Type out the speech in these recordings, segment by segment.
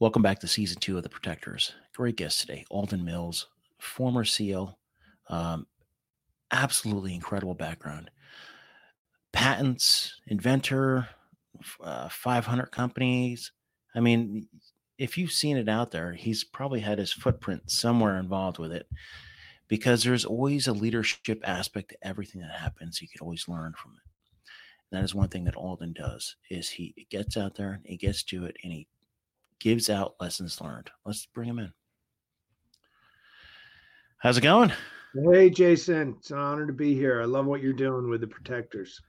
Welcome back to season two of The Protectors. Great guest today, Alden Mills, former SEAL, um, absolutely incredible background. Patents, inventor, uh, 500 companies. I mean, if you've seen it out there, he's probably had his footprint somewhere involved with it because there's always a leadership aspect to everything that happens. You can always learn from it. And that is one thing that Alden does is he gets out there, and he gets to it, and he gives out lessons learned. Let's bring him in. How's it going? Hey, Jason. It's an honor to be here. I love what you're doing with the protectors.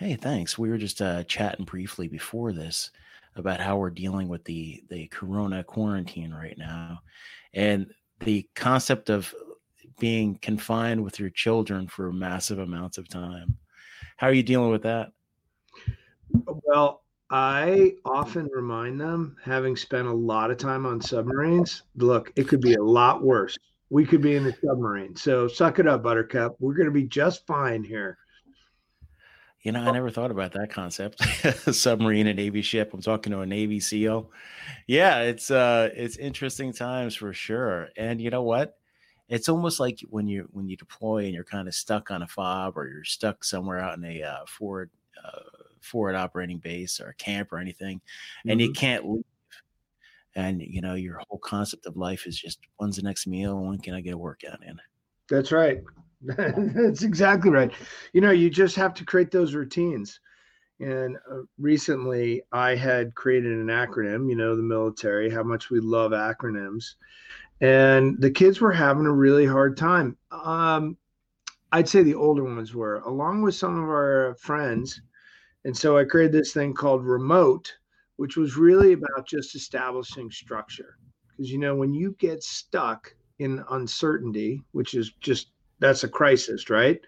Hey, thanks. We were just uh, chatting briefly before this about how we're dealing with the the corona quarantine right now, and the concept of being confined with your children for massive amounts of time. How are you dealing with that? Well, I often remind them, having spent a lot of time on submarines, look, it could be a lot worse. We could be in the submarine. So suck it up, Buttercup. We're going to be just fine here. You know, I never thought about that concept. submarine and Navy ship. I'm talking to a Navy SEAL. Yeah, it's uh it's interesting times for sure. And you know what? It's almost like when you when you deploy and you're kind of stuck on a fob or you're stuck somewhere out in a uh, forward uh, forward operating base or a camp or anything, and mm-hmm. you can't leave. And you know, your whole concept of life is just when's the next meal? When can I get a workout in? That's right. That's exactly right. You know, you just have to create those routines. And uh, recently, I had created an acronym. You know, the military, how much we love acronyms, and the kids were having a really hard time. Um, I'd say the older ones were, along with some of our friends and so I created this thing called Remote, which was really about just establishing structure. Because, you know, when you get stuck in uncertainty, which is just that's a crisis, right?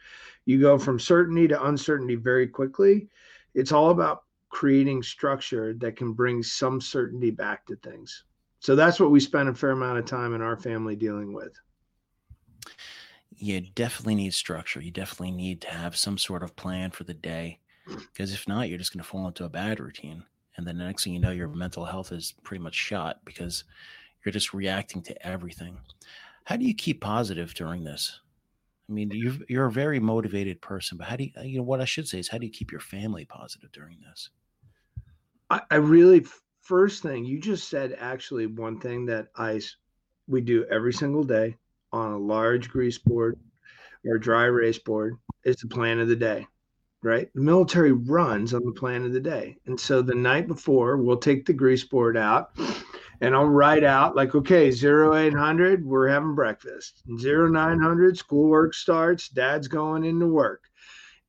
You go from certainty to uncertainty very quickly. It's all about creating structure that can bring some certainty back to things. So that's what we spend a fair amount of time in our family dealing with. You definitely need structure. You definitely need to have some sort of plan for the day. Because if not, you're just going to fall into a bad routine. And then the next thing you know, your mental health is pretty much shot because you're just reacting to everything. How do you keep positive during this? I mean, you're you're a very motivated person, but how do you you know what I should say is how do you keep your family positive during this? I, I really first thing you just said actually one thing that I we do every single day on a large grease board or dry erase board is the plan of the day right? The military runs on the plan of the day. And so the night before, we'll take the grease board out and I'll write out like, okay, 0800, we're having breakfast. 0900, schoolwork starts, dad's going into work.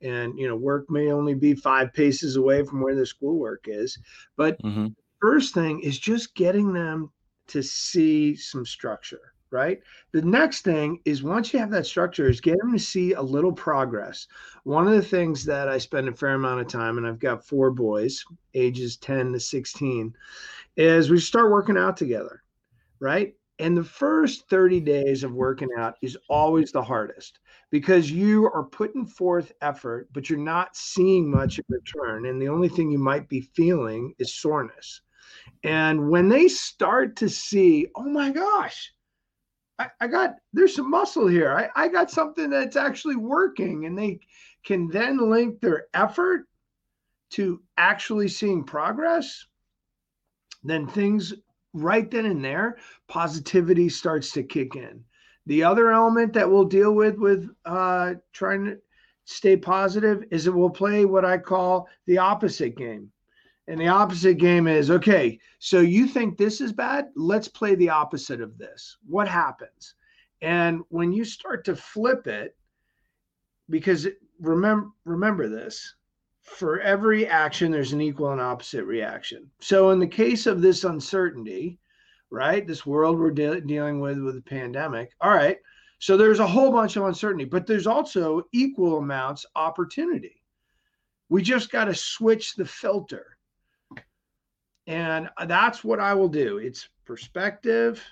And, you know, work may only be five paces away from where the schoolwork is. But mm-hmm. first thing is just getting them to see some structure right? The next thing is once you have that structure, is get them to see a little progress. One of the things that I spend a fair amount of time, and I've got four boys, ages 10 to 16, is we start working out together, right? And the first 30 days of working out is always the hardest because you are putting forth effort, but you're not seeing much in return. And the only thing you might be feeling is soreness. And when they start to see, oh my gosh, I, I got there's some muscle here. I, I got something that's actually working, and they can then link their effort to actually seeing progress. Then things right then and there, positivity starts to kick in. The other element that we'll deal with with uh, trying to stay positive is that we'll play what I call the opposite game. And the opposite game is okay, so you think this is bad? Let's play the opposite of this. What happens? And when you start to flip it, because remember remember this, for every action there's an equal and opposite reaction. So in the case of this uncertainty, right? This world we're de- dealing with with the pandemic. All right. So there's a whole bunch of uncertainty, but there's also equal amounts opportunity We just got to switch the filter. And uh, that's what I will do. It's perspective.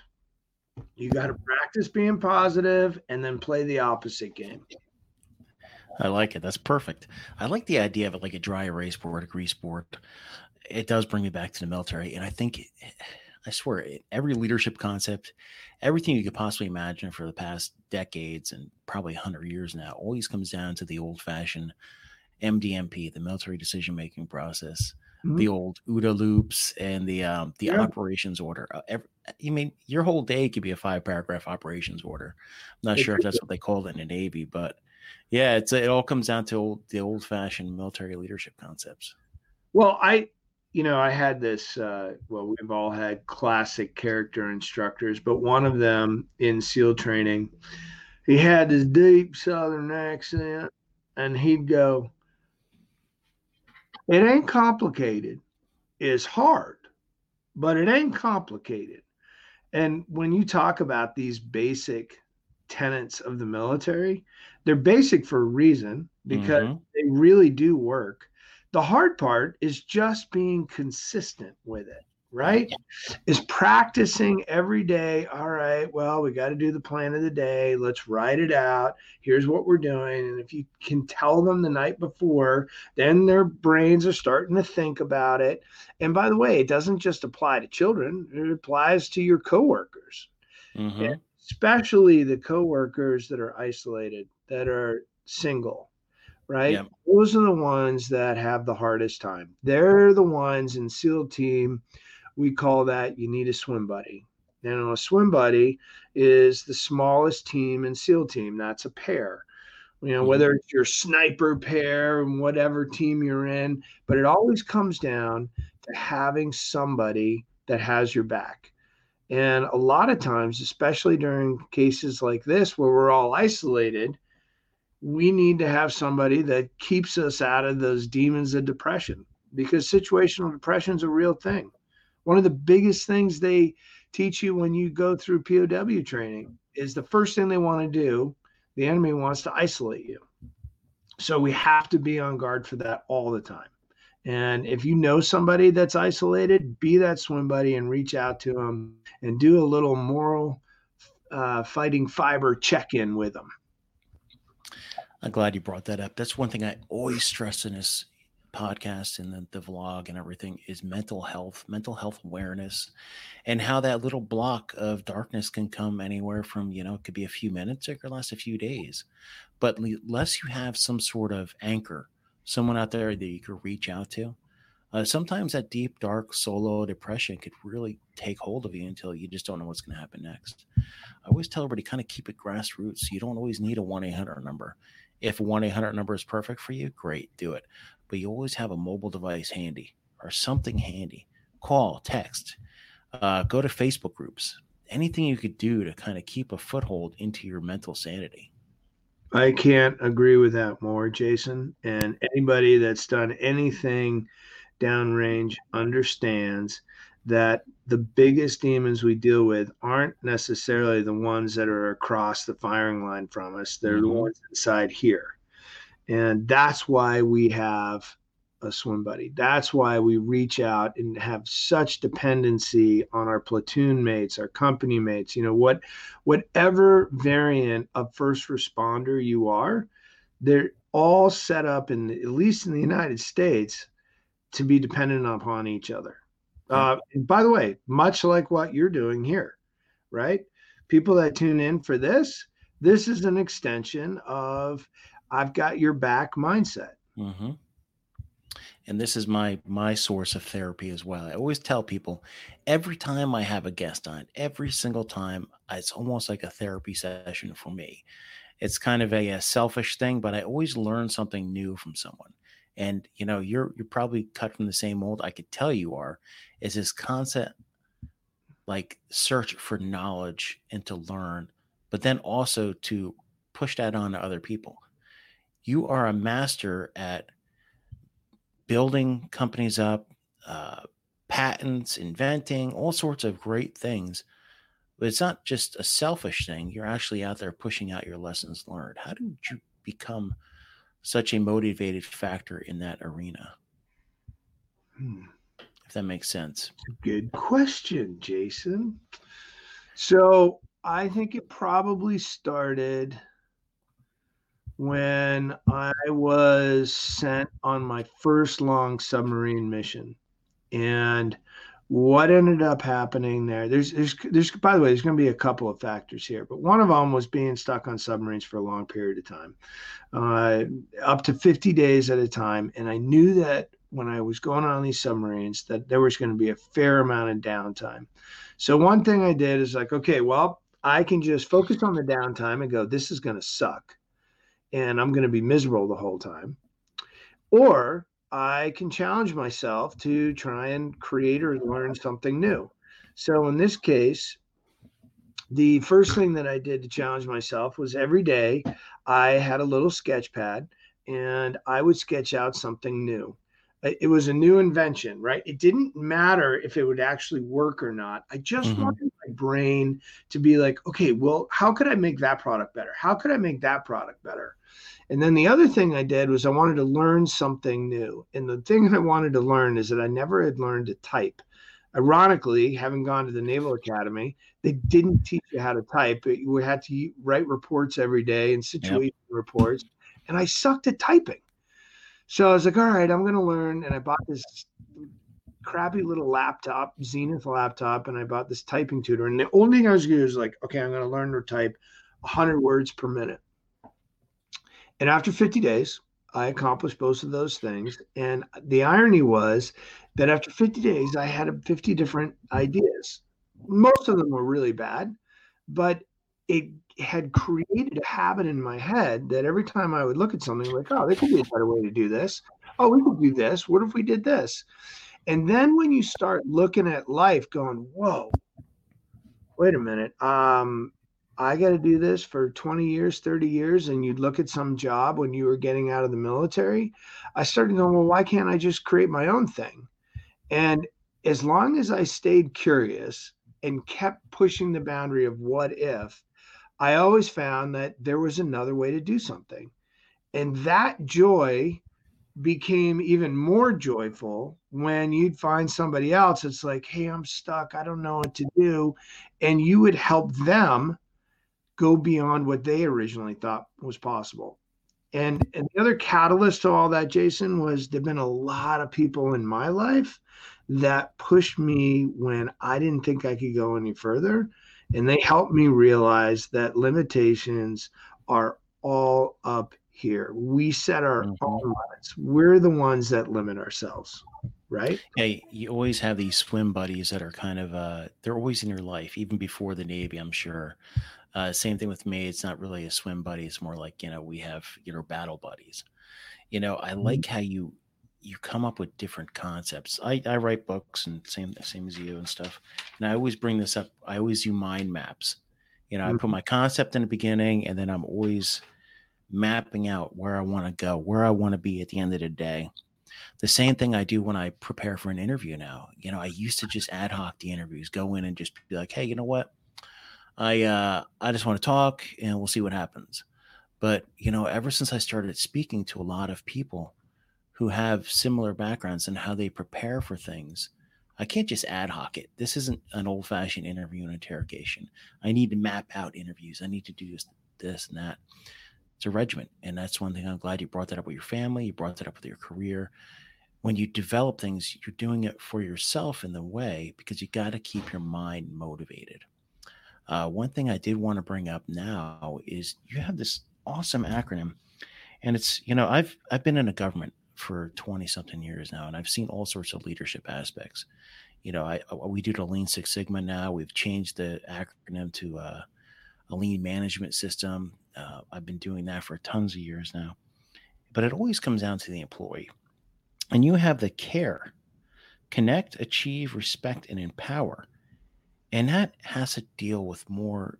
You got to practice being positive and then play the opposite game. I like it. That's perfect. I like the idea of it like a dry erase board, a grease board. It does bring me back to the military. And I think, I swear, every leadership concept, everything you could possibly imagine for the past decades and probably 100 years now, always comes down to the old fashioned MDMP, the military decision making process. Mm-hmm. The old OODA loops and the um, the yeah. operations order. Uh, every, you mean your whole day could be a five paragraph operations order. I'm not it sure if that's what they call it in the Navy, but yeah, it's it all comes down to old, the old fashioned military leadership concepts. Well, I, you know, I had this. Uh, well, we've all had classic character instructors, but one of them in SEAL training, he had this deep Southern accent, and he'd go, "It ain't complicated. It's hard, but it ain't complicated." And when you talk about these basic tenets of the military, they're basic for a reason because mm-hmm. they really do work. The hard part is just being consistent with it, right? Is practicing every day. All right, well, we got to do the plan of the day. Let's write it out. Here's what we're doing. And if you can tell them the night before, then their brains are starting to think about it. And by the way, it doesn't just apply to children, it applies to your coworkers. Mm-hmm especially the coworkers that are isolated, that are single, right? Yeah. Those are the ones that have the hardest time. They're the ones in SEAL team. We call that you need a swim buddy. And a swim buddy is the smallest team in SEAL team. That's a pair. You know, mm-hmm. whether it's your sniper pair and whatever team you're in, but it always comes down to having somebody that has your back and a lot of times, especially during cases like this where we're all isolated, we need to have somebody that keeps us out of those demons of depression because situational depression is a real thing. One of the biggest things they teach you when you go through POW training is the first thing they want to do, the enemy wants to isolate you. So we have to be on guard for that all the time. And if you know somebody that's isolated, be that swim buddy and reach out to them and do a little moral uh, fighting fiber check in with them. I'm glad you brought that up. That's one thing I always stress in this podcast and the, the vlog and everything is mental health, mental health awareness, and how that little block of darkness can come anywhere from, you know, it could be a few minutes, it could last a few days. But unless you have some sort of anchor someone out there that you could reach out to. Uh, sometimes that deep, dark solo depression could really take hold of you until you just don't know what's going to happen next. I always tell everybody kind of keep it grassroots. You don't always need a 1 800 number. If 1 800 number is perfect for you, great, do it. But you always have a mobile device handy or something handy. Call, text, uh, go to Facebook groups, anything you could do to kind of keep a foothold into your mental sanity. I can't agree with that more, Jason. And anybody that's done anything downrange understands that the biggest demons we deal with aren't necessarily the ones that are across the firing line from us. They're mm-hmm. the ones inside here. And that's why we have a swim buddy. That's why we reach out and have such dependency on our platoon mates, our company mates. You know what, whatever variant of first responder you are, they're all set up in at least in the United States to be dependent upon each other. Uh, by the way, much like what you're doing here, right? People that tune in for this, this is an extension of I've got your back mindset. Mm-hmm and this is my my source of therapy as well. I always tell people every time I have a guest on, every single time, it's almost like a therapy session for me. It's kind of a, a selfish thing, but I always learn something new from someone. And you know, you're you're probably cut from the same mold. I could tell you are. Is this concept like search for knowledge and to learn, but then also to push that on to other people. You are a master at building companies up, uh, patents, inventing all sorts of great things. But it's not just a selfish thing. You're actually out there pushing out your lessons learned. How did you become such a motivated factor in that arena? Hmm. If that makes sense. Good question, Jason. So I think it probably started when I was sent on my first long submarine mission. And what ended up happening there? There's there's there's by the way there's going to be a couple of factors here but one of them was being stuck on submarines for a long period of time uh, up to 50 days at a time. And i knew that when i was going on these submarines that there was going to be a fair amount of downtime. So one thing i did is like okay well i can just focus on the downtime and go this is going to suck and i'm going to be miserable the whole time. Or I can challenge myself to try and create or learn something new. So in this case, the first thing that I did to challenge myself was every day I had a little sketch pad and I would sketch out something new. It was a new invention, right? It didn't matter if it would actually work or not. I just mm-hmm. wanted my brain to be like, okay, well, how could I make that product better? How could I make that product better? And then the other thing I did was I wanted to learn something new. And the thing I wanted to learn is that I never had learned to type. Ironically, having gone to the Naval Academy, they didn't teach you how to type. You had to write reports every day and situation yep. reports. And I sucked at typing. So I was like, all right, I'm going to learn. And I bought this crappy little laptop, Zenith laptop, and I bought this typing tutor. And the only thing I was going to do is like, okay, I'm going to learn to type 100 words per minute. And after 50 days, I accomplished both of those things. And the irony was that after 50 days, I had 50 different ideas. Most of them were really bad, but it had created a habit in my head that every time I would look at something like, oh, there could be a better way to do this. Oh, we could do this. What if we did this? And then when you start looking at life going, whoa, wait a minute. Um, I got to do this for 20 years, 30 years, and you'd look at some job when you were getting out of the military, I started going, well, why can't I just create my own thing? And as long as I stayed curious and kept pushing the boundary of what if, I always found that there was another way to do something. And that joy became even more joyful when you'd find somebody else. It's like, hey, I'm stuck. I don't know what to do. And you would help them go beyond what they originally thought was possible. And, and the other catalyst to all that, Jason, was there've been a lot of people in my life that pushed me when I didn't think I could go any further. And they helped me realize that limitations are all up here. We set our mm-hmm. own limits. We're the ones that limit ourselves, right? Yeah, you always have these swim buddies that are kind of uh they're always in your life, even before the Navy, I'm sure. Uh, same thing with me. It's not really a swim buddy. It's more like, you know, we have, you know, battle buddies. You know, I mm-hmm. like how you you come up with different concepts. I, I write books and same same as you and stuff. And I always bring this up. I always do mind maps. You know. I put mm-hmm. my concept in the beginning and then I'm always mapping out where I want to go, where I want to be at the end of the day. The same thing I do when I prepare for an interview now. You know, I used to just ad hoc the interviews, go in and just be like, hey, you know what? I uh, I just want to talk and we'll see what happens. But you know, ever since I started speaking to a lot of people who have similar backgrounds and how they prepare for things, I can't just ad hoc it. This isn't an old fashioned interview and interrogation. I need to map out interviews. I need to do this, this and that. It's a regiment, and that's one thing I'm glad you brought that up with your family. You brought that up with your career. When you develop things, you're doing it for yourself in the way because you got to keep your mind motivated. Uh, one thing I did want to bring up now is you have this awesome acronym, and it's you know I've I've been in a government for twenty something years now, and I've seen all sorts of leadership aspects. You know, I uh, we do the Lean Six Sigma now. We've changed the acronym to uh, a Lean Management System. Uh, I've been doing that for tons of years now, but it always comes down to the employee, and you have the care, connect, achieve, respect, and empower and that has to deal with more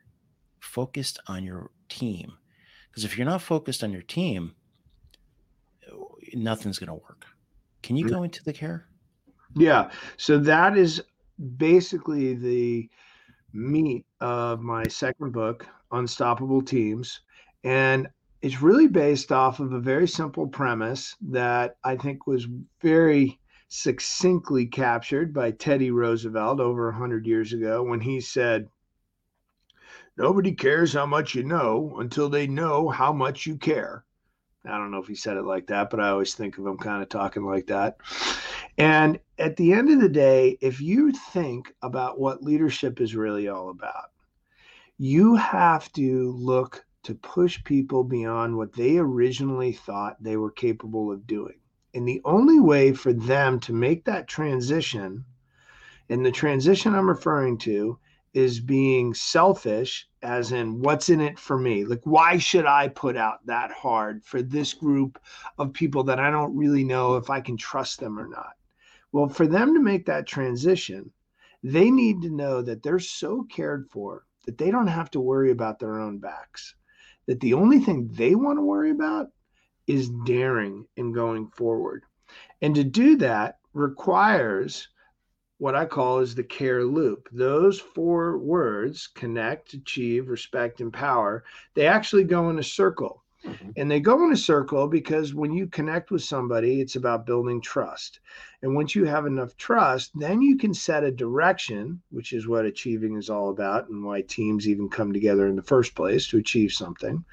focused on your team. Because if you're not focused on your team, nothing's going to work. Can you mm. go into the care? Yeah. So that is basically the meat of my second book, Unstoppable Teams. And it's really based off of a very simple premise that I think was very succinctly captured by Teddy Roosevelt over 100 years ago when he said, Nobody cares how much you know until they know how much you care. I don't know if he said it like that, but I always think of him kind of talking like that. And at the end of the day, if you think about what leadership is really all about, you have to look to push people beyond what they originally thought they were capable of doing. And the only way for them to make that transition, and the transition I'm referring to is being selfish, as in what's in it for me? Like, why should I put out that hard for this group of people that I don't really know if I can trust them or not? Well, for them to make that transition, they need to know that they're so cared for that they don't have to worry about their own backs that the only thing they want to worry about is daring and going forward. And to do that requires what I call is the care loop. Those four words connect, achieve, respect, empower they actually go in a circle. Mm-hmm. And they go in a circle because when you connect with somebody, it's about building trust. And once you have enough trust, then you can set a direction, which is what achieving is all about and why teams even come together in the first place to achieve something.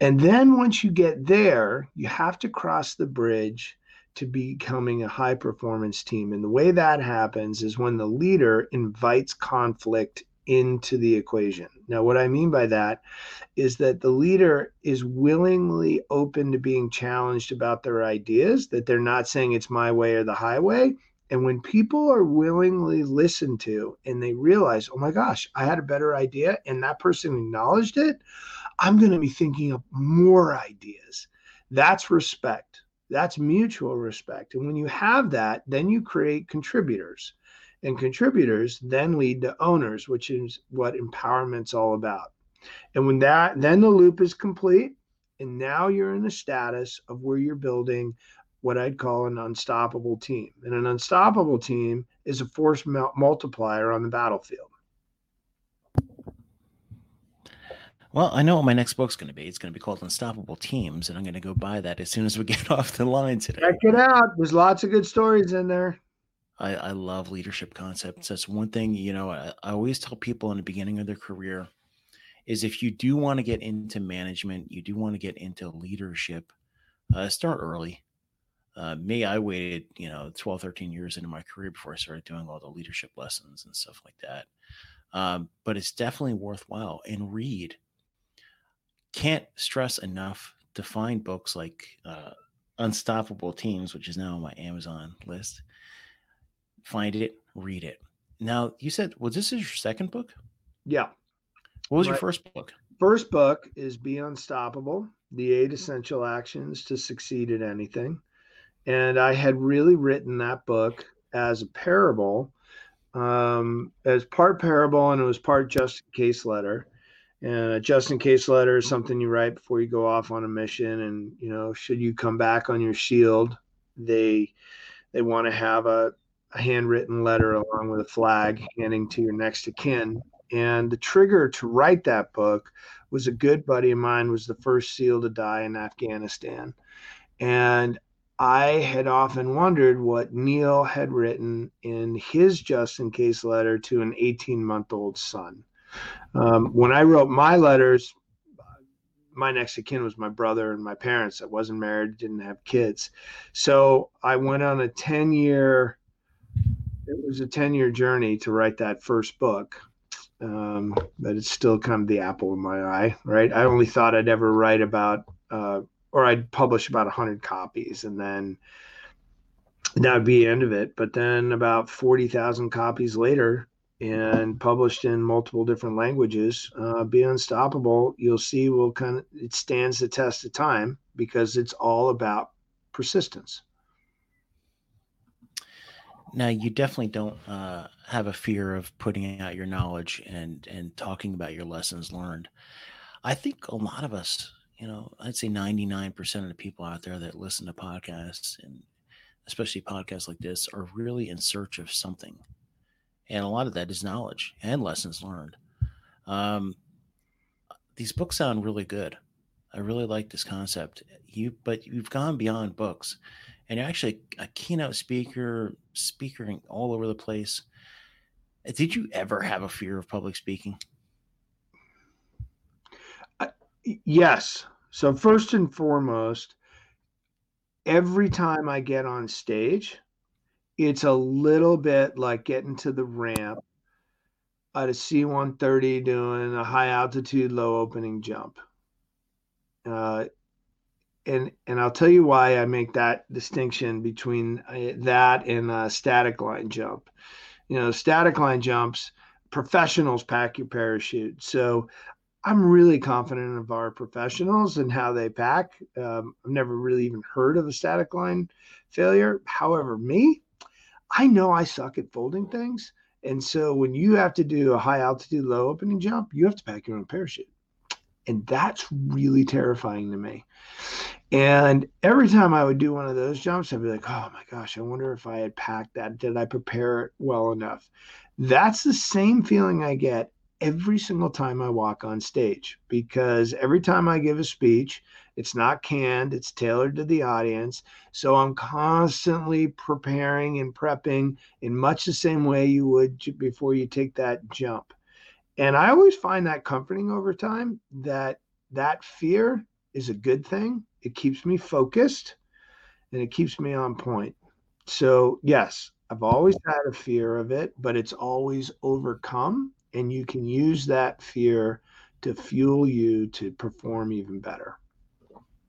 And then once you get there, you have to cross the bridge to becoming a high performance team. And the way that happens is when the leader invites conflict into the equation. Now, what I mean by that is that the leader is willingly open to being challenged about their ideas, that they're not saying it's my way or the highway. And when people are willingly listened to and they realize, oh my gosh, I had a better idea and that person acknowledged it, I'm going to be thinking of more ideas. That's respect. That's mutual respect. And when you have that, then you create contributors and contributors then lead to owners, which is what empowerment's all about. And when that, then the loop is complete, and now you're in the status of where you're building what I'd call an unstoppable team. And an unstoppable team is a force multiplier on the battlefield. Well, I know what my next book's going to be. It's going to be called Unstoppable Teams, and I'm going to go buy that as soon as we get off the line today. Check it out. There's lots of good stories in there. I, I love leadership concepts. That's one thing, you know, I, I always tell people in the beginning of their career is if you do want to get into management, you do want to get into leadership, uh, start early. Uh, me, I waited, you know, 12, 13 years into my career before I started doing all the leadership lessons and stuff like that. Um, but it's definitely worthwhile. And read. Can't stress enough to find books like uh, Unstoppable Teams, which is now on my Amazon list find it, read it. Now, you said, was this your second book? Yeah. What was My your first book? First book is Be Unstoppable The Eight Essential Actions to Succeed at Anything. And I had really written that book as a parable, um, as part parable, and it was part just in case letter. And a just in case letter is something you write before you go off on a mission. And, you know, should you come back on your shield, they they want to have a a handwritten letter along with a flag handing to your next of kin. And the trigger to write that book was a good buddy of mine was the first SEAL to die in Afghanistan. And I had often wondered what Neil had written in his just in case letter to an 18 month old son. Um, when I wrote my letters, my next of kin was my brother and my parents. I wasn't married, didn't have kids. So I went on a 10 year it was a 10 year journey to write that first book. Um, but it's still kind of the apple in my eye, right? I only thought I'd ever write about, uh, or I'd publish about 100 copies and then that would be the end of it. But then about 40,000 copies later, and published in multiple different languages, uh, Be Unstoppable, you'll see will kind of, it stands the test of time because it's all about persistence. Now, you definitely don't uh, have a fear of putting out your knowledge and and talking about your lessons learned. I think a lot of us, you know, I'd say ninety nine percent of the people out there that listen to podcasts and especially podcasts like this are really in search of something, and a lot of that is knowledge and lessons learned. Um, these books sound really good. I really like this concept. You, but you've gone beyond books, and you're actually a keynote speaker, speaking all over the place. Did you ever have a fear of public speaking? yes. So first and foremost, every time I get on stage, it's a little bit like getting to the ramp at a C 130 doing a high altitude, low opening jump. Uh, and and I'll tell you why I make that distinction between uh, that and a static line jump. You know, static line jumps, professionals pack your parachute. So I'm really confident of our professionals and how they pack. Um, I've never really even heard of a static line failure. However, me, I know I suck at folding things. And so when you have to do a high altitude, low opening jump, you have to pack your own parachute. And that's really terrifying to me. And every time I would do one of those jumps, I'd be like, oh my gosh, I wonder if I had packed that. Did I prepare it well enough? That's the same feeling I get every single time I walk on stage because every time I give a speech, it's not canned, it's tailored to the audience. So I'm constantly preparing and prepping in much the same way you would before you take that jump. And I always find that comforting over time that that fear is a good thing. It keeps me focused and it keeps me on point. So, yes, I've always had a fear of it, but it's always overcome and you can use that fear to fuel you to perform even better.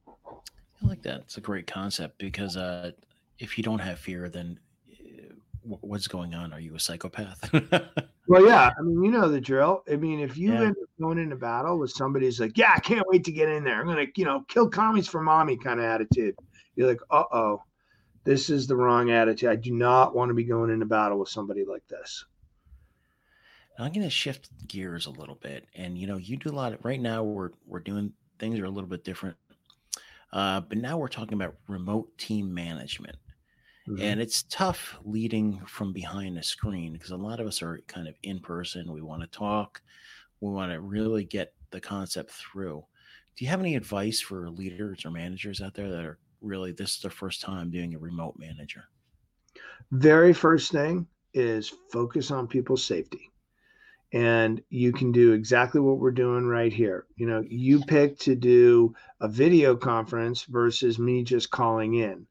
I like that. It's a great concept because uh, if you don't have fear, then uh, what's going on? Are you a psychopath? well, yeah. I mean, you know the drill. I mean, if you yeah. end up going into battle with somebody who's like, "Yeah, I can't wait to get in there. I'm gonna, you know, kill commies for mommy," kind of attitude. You're like, "Uh oh, this is the wrong attitude. I do not want to be going into battle with somebody like this." I'm going to shift gears a little bit, and you know, you do a lot. Of, right now, we're we're doing things are a little bit different, uh, but now we're talking about remote team management, mm-hmm. and it's tough leading from behind a screen because a lot of us are kind of in person. We want to talk, we want to really get the concept through. Do you have any advice for leaders or managers out there that are really this is their first time doing a remote manager? Very first thing is focus on people's safety and you can do exactly what we're doing right here. You know, you pick to do a video conference versus me just calling in.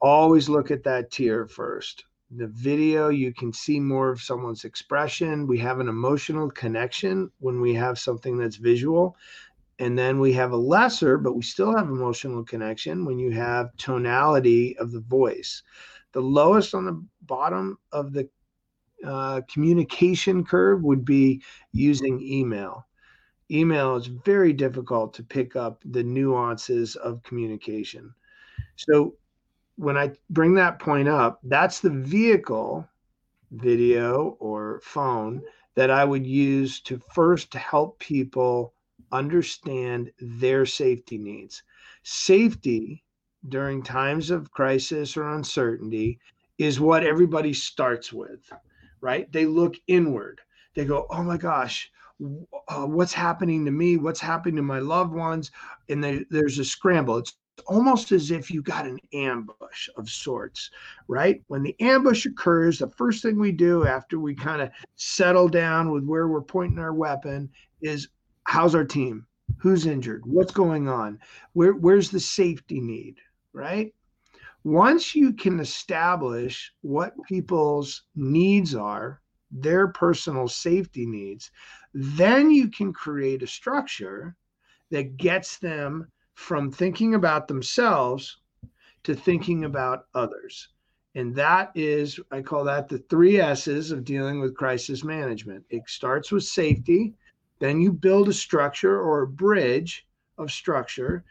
Always look at that tier first. The video, you can see more of someone's expression. We have an emotional connection when we have something that's visual. And then we have a lesser, but we still have emotional connection when you have tonality of the voice. The lowest on the bottom of the uh, communication curve would be using email. Email is very difficult to pick up the nuances of communication. So when I bring that point up, that's the vehicle, video or phone, that I would use to first help people understand their safety needs. Safety during times of crisis or uncertainty is what everybody starts with right? They look inward. They go, oh my gosh, uh, what's happening to me? What's happening to my loved ones? And they, there's a scramble. It's almost as if you got an ambush of sorts, right? When the ambush occurs, the first thing we do after we kind of settle down with where we're pointing our weapon is how's our team? Who's injured? What's going on? Where, where's the safety need, right? Once you can establish what people's needs are, their personal safety needs, then you can create a structure that gets them from thinking about themselves to thinking about others. And that is, I call that the three S's of dealing with crisis management. It starts with safety, then you build a structure or a bridge of structure,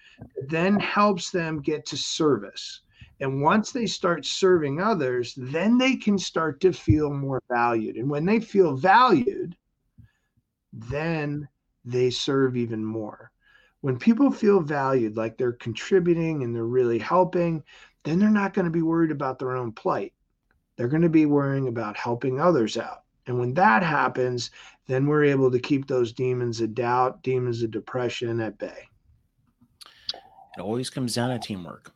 then helps them get to service. And once they start serving others, then they can start to feel more valued. And when they feel valued, then they serve even more. When people feel valued, like they're contributing and they're really helping, then they're not going to be worried about their own plight. They're going to be worrying about helping others out. And when that happens, then we're able to keep those demons of doubt, demons of depression at bay. It always comes down to teamwork.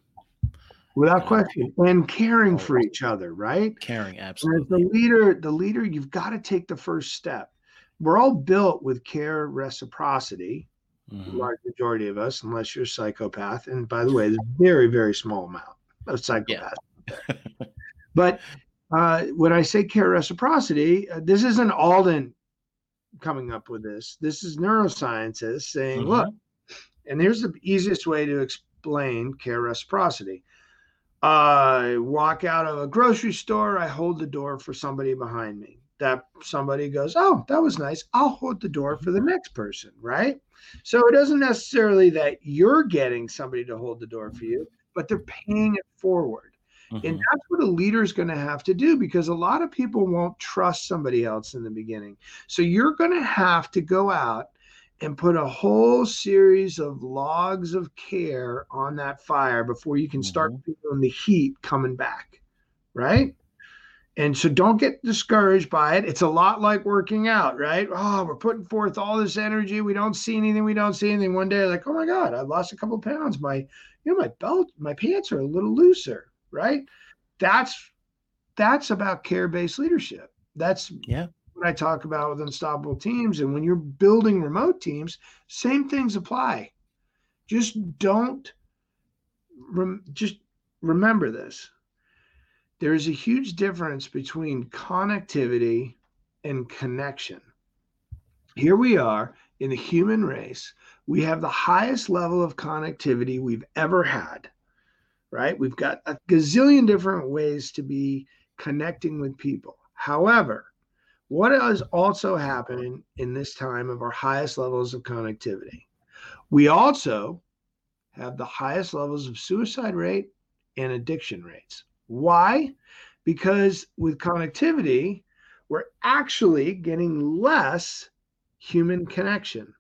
Without question. And caring for each other, right? Caring, absolutely. And as the leader, the leader, you've got to take the first step. We're all built with care reciprocity, mm-hmm. large majority of us, unless you're a psychopath. And by the way, there's a very, very small amount of psychopaths. Yeah. but uh, when I say care reciprocity, uh, this isn't Alden coming up with this. This is neuroscientists saying, mm-hmm. look, and here's the easiest way to explain care reciprocity. I walk out of a grocery store, I hold the door for somebody behind me. That somebody goes, Oh, that was nice. I'll hold the door for the next person, right? So it doesn't necessarily that you're getting somebody to hold the door for you, but they're paying it forward. Mm-hmm. And that's what a leader is going to have to do because a lot of people won't trust somebody else in the beginning. So you're going to have to go out and put a whole series of logs of care on that fire before you can start mm-hmm. feeling the heat coming back. Right. And so don't get discouraged by it. It's a lot like working out, right? Oh, we're putting forth all this energy. We don't see anything. We don't see anything. One day, like, oh my God, I've lost a couple pounds. My, you know, my belt, my pants are a little looser right? That's that's about care-based leadership. That's yeah what I talk about with unstoppable teams. And when you're building remote teams, same things apply. Just don't rem, just remember this. There is a huge difference between connectivity and connection. Here we are in the human race. We have the highest level of connectivity we've ever had right? We've got a gazillion different ways to be connecting with people. However, what is also happening in this time of our highest levels of connectivity? We also have the highest levels of suicide rate and addiction rates. Why? Because with connectivity, we're actually getting less human connection.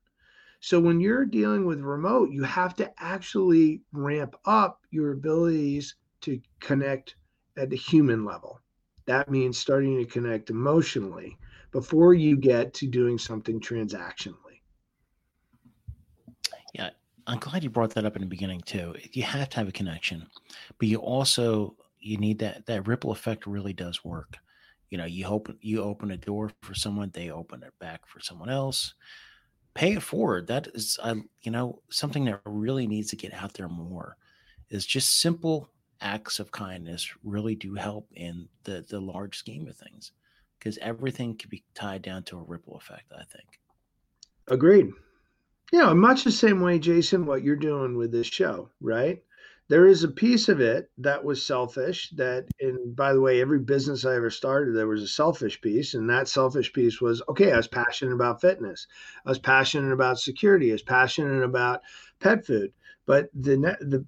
So when you're dealing with remote, you have to actually ramp up your abilities to connect at the human level. That means starting to connect emotionally before you get to doing something transactionally. Yeah, I'm glad you brought that up in the beginning too. You have to have a connection, but you also you need that that ripple effect really does work. You know, you open you open a door for someone, they open it back for someone else pay it forward. That is, uh, you know, something that really needs to get out there more. Is just simple acts of kindness really do help in the the large scheme of things, because everything can be tied down to a ripple effect. I think. Agreed. Yeah, much the same way, Jason, what you're doing with this show, right? there is a piece of it that was selfish that and by the way every business i ever started there was a selfish piece and that selfish piece was okay i was passionate about fitness i was passionate about security i was passionate about pet food but the the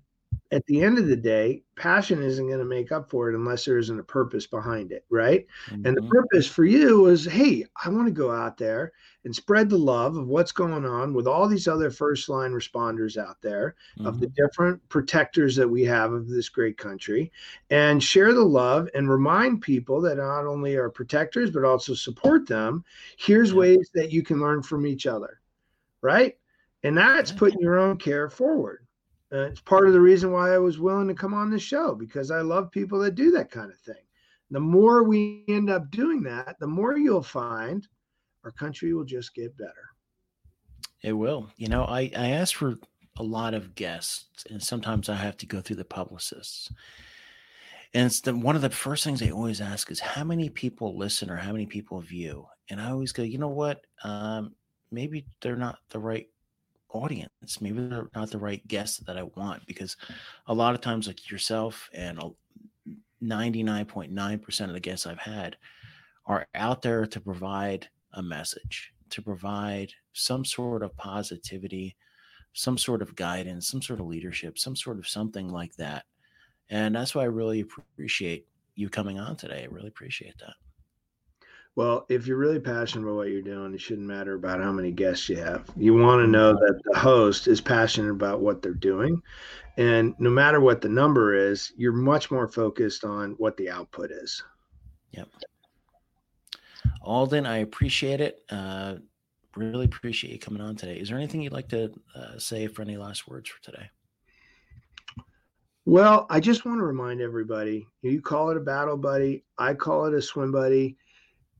at the end of the day, passion isn't going to make up for it unless there isn't a purpose behind it, right? Mm-hmm. And the mm-hmm. purpose for you is, hey, I want to go out there and spread the love of what's going on with all these other first line responders out there, mm-hmm. of the mm-hmm. different protectors that we have of this great country, and share the love and remind people that not only are protectors, but also support them. Here's yeah. ways that you can learn from each other, right? And that's putting your own care forward. Uh, it's part of the reason why I was willing to come on the show because I love people that do that kind of thing. The more we end up doing that, the more you'll find our country will just get better. It will. You know, I, I asked for a lot of guests, and sometimes I have to go through the publicists. And it's the, one of the first things they always ask is how many people listen or how many people view. And I always go, you know what? Um, maybe they're not the right audience. Maybe they're not the right guests that I want because a lot of times, like yourself and 99.9% of the guests I've had are out there to provide a message, to provide some sort of positivity, some sort of guidance, some sort of leadership, some sort of something like that. And that's why I really appreciate you coming on today. I really appreciate that. Well, if you're really passionate about what you're doing, it shouldn't matter about how many guests you have. You want to know that the host is passionate about what they're doing. And no matter what the number is, you're much more focused on what the output is. Yep. Alden, I appreciate it. Uh, really appreciate you coming on today. Is there anything you'd like to uh, say for any last words for today? Well, I just want to remind everybody you call it a battle buddy, I call it a swim buddy.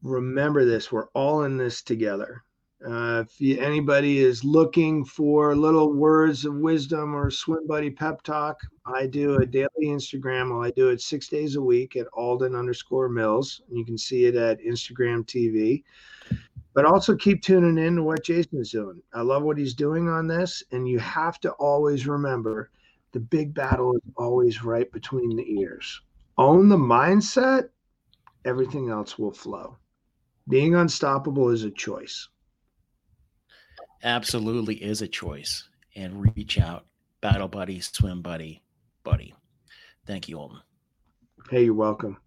Remember this we're all in this together. Uh, if you, anybody is looking for little words of wisdom or swim buddy pep talk, I do a daily Instagram. I do it six days a week at Alden underscore Mills. And you can see it at Instagram TV. But also keep tuning in to what Jason is doing. I love what he's doing on this. And you have to always remember the big battle is always right between the ears. Own the mindset, everything else will flow. Being unstoppable is a choice. Absolutely is a choice. And reach out, battle buddy, swim buddy, buddy. Thank you, Alden. Hey, you're welcome.